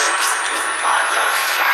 Sixth in my love.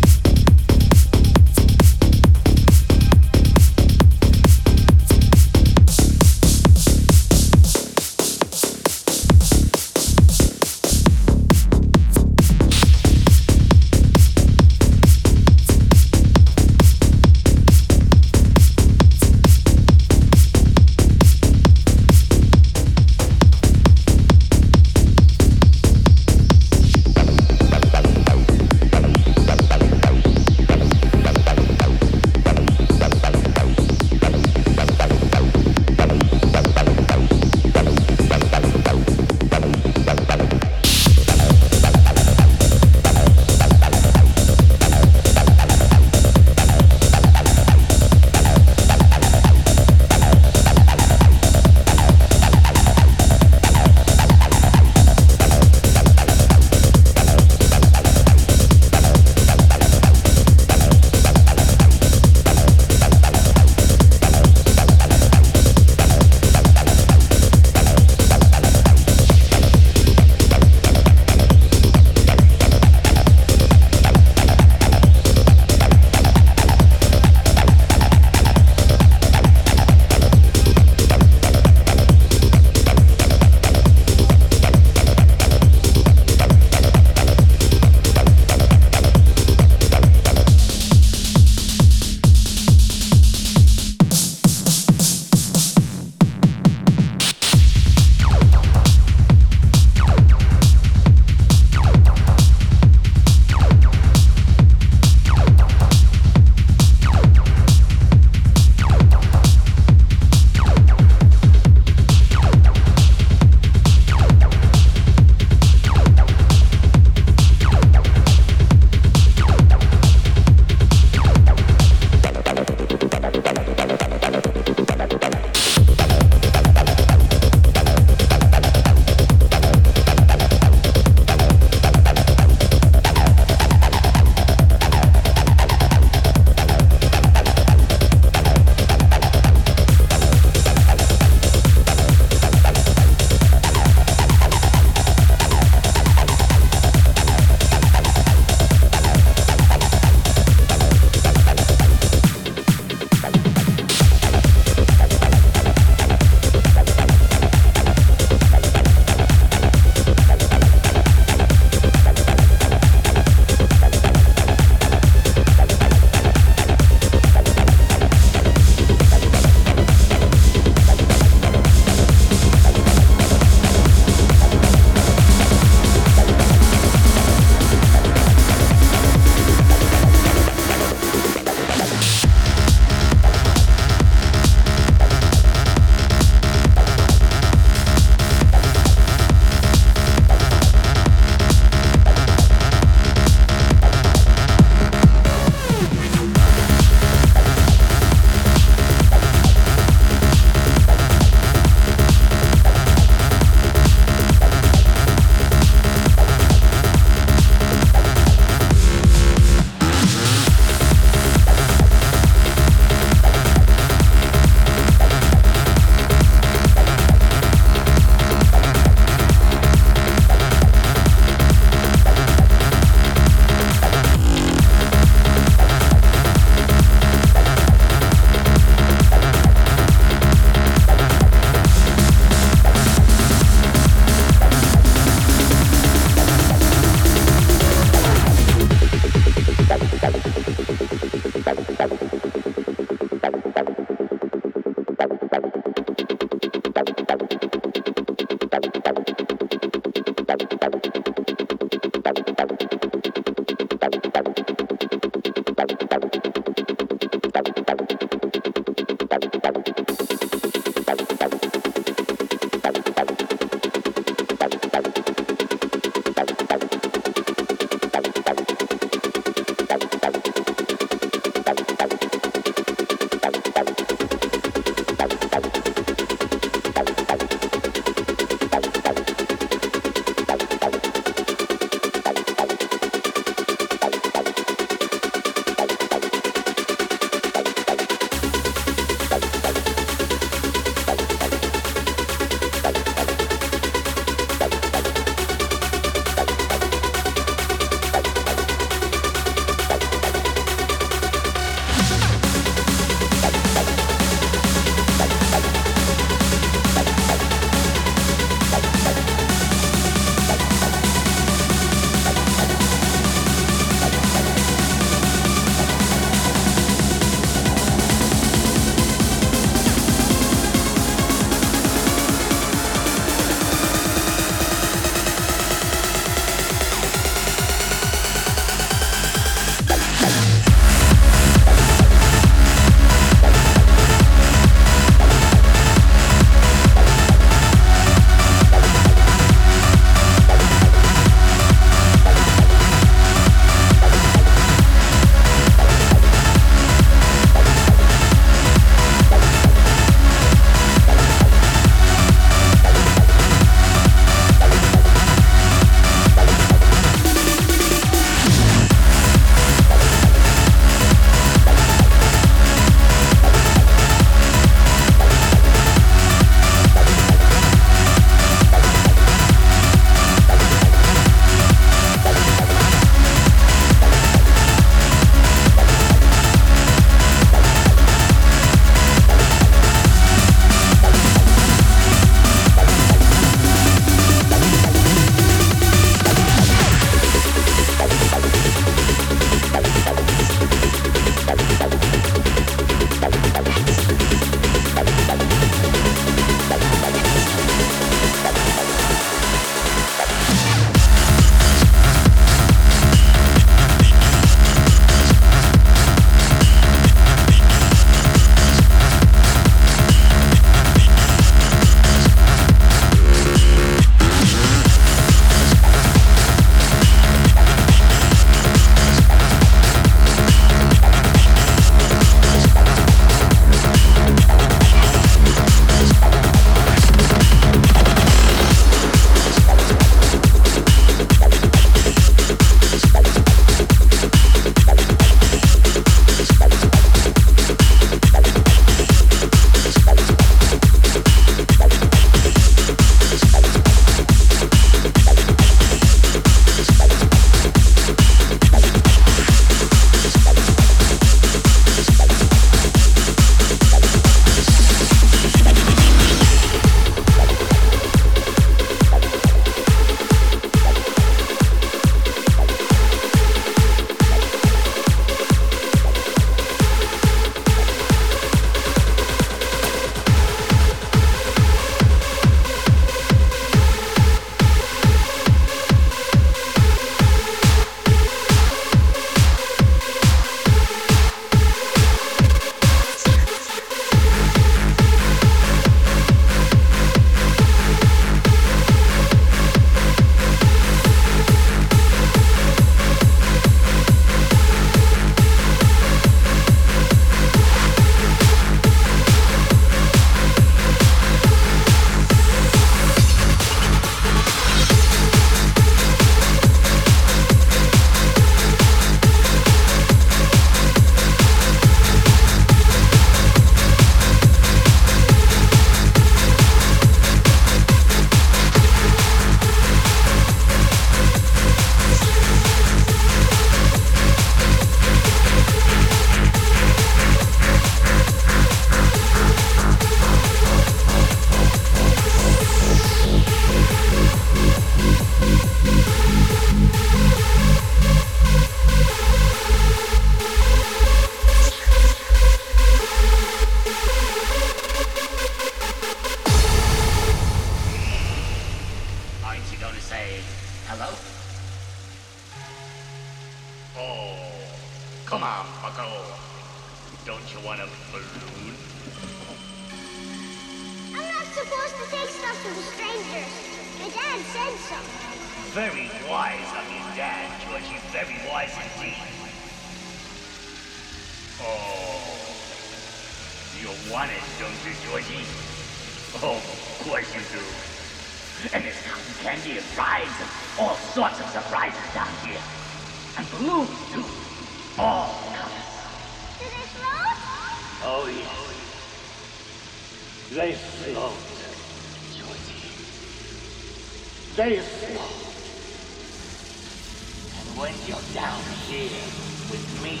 With me,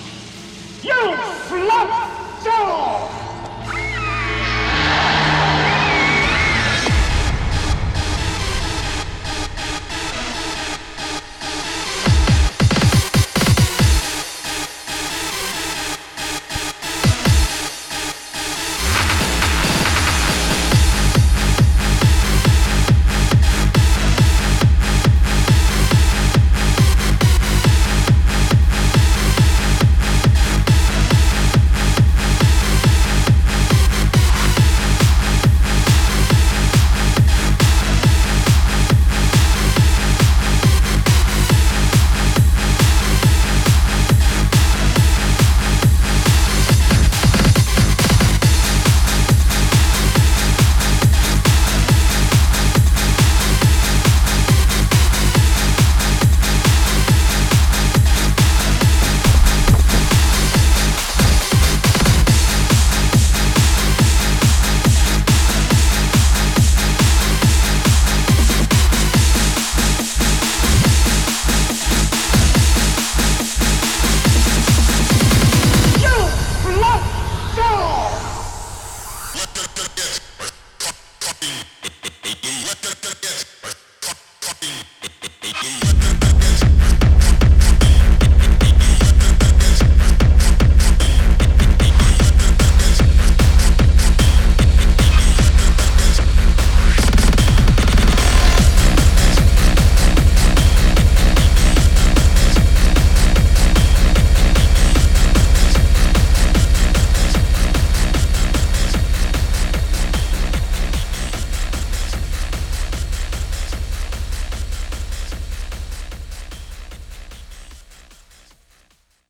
you float too!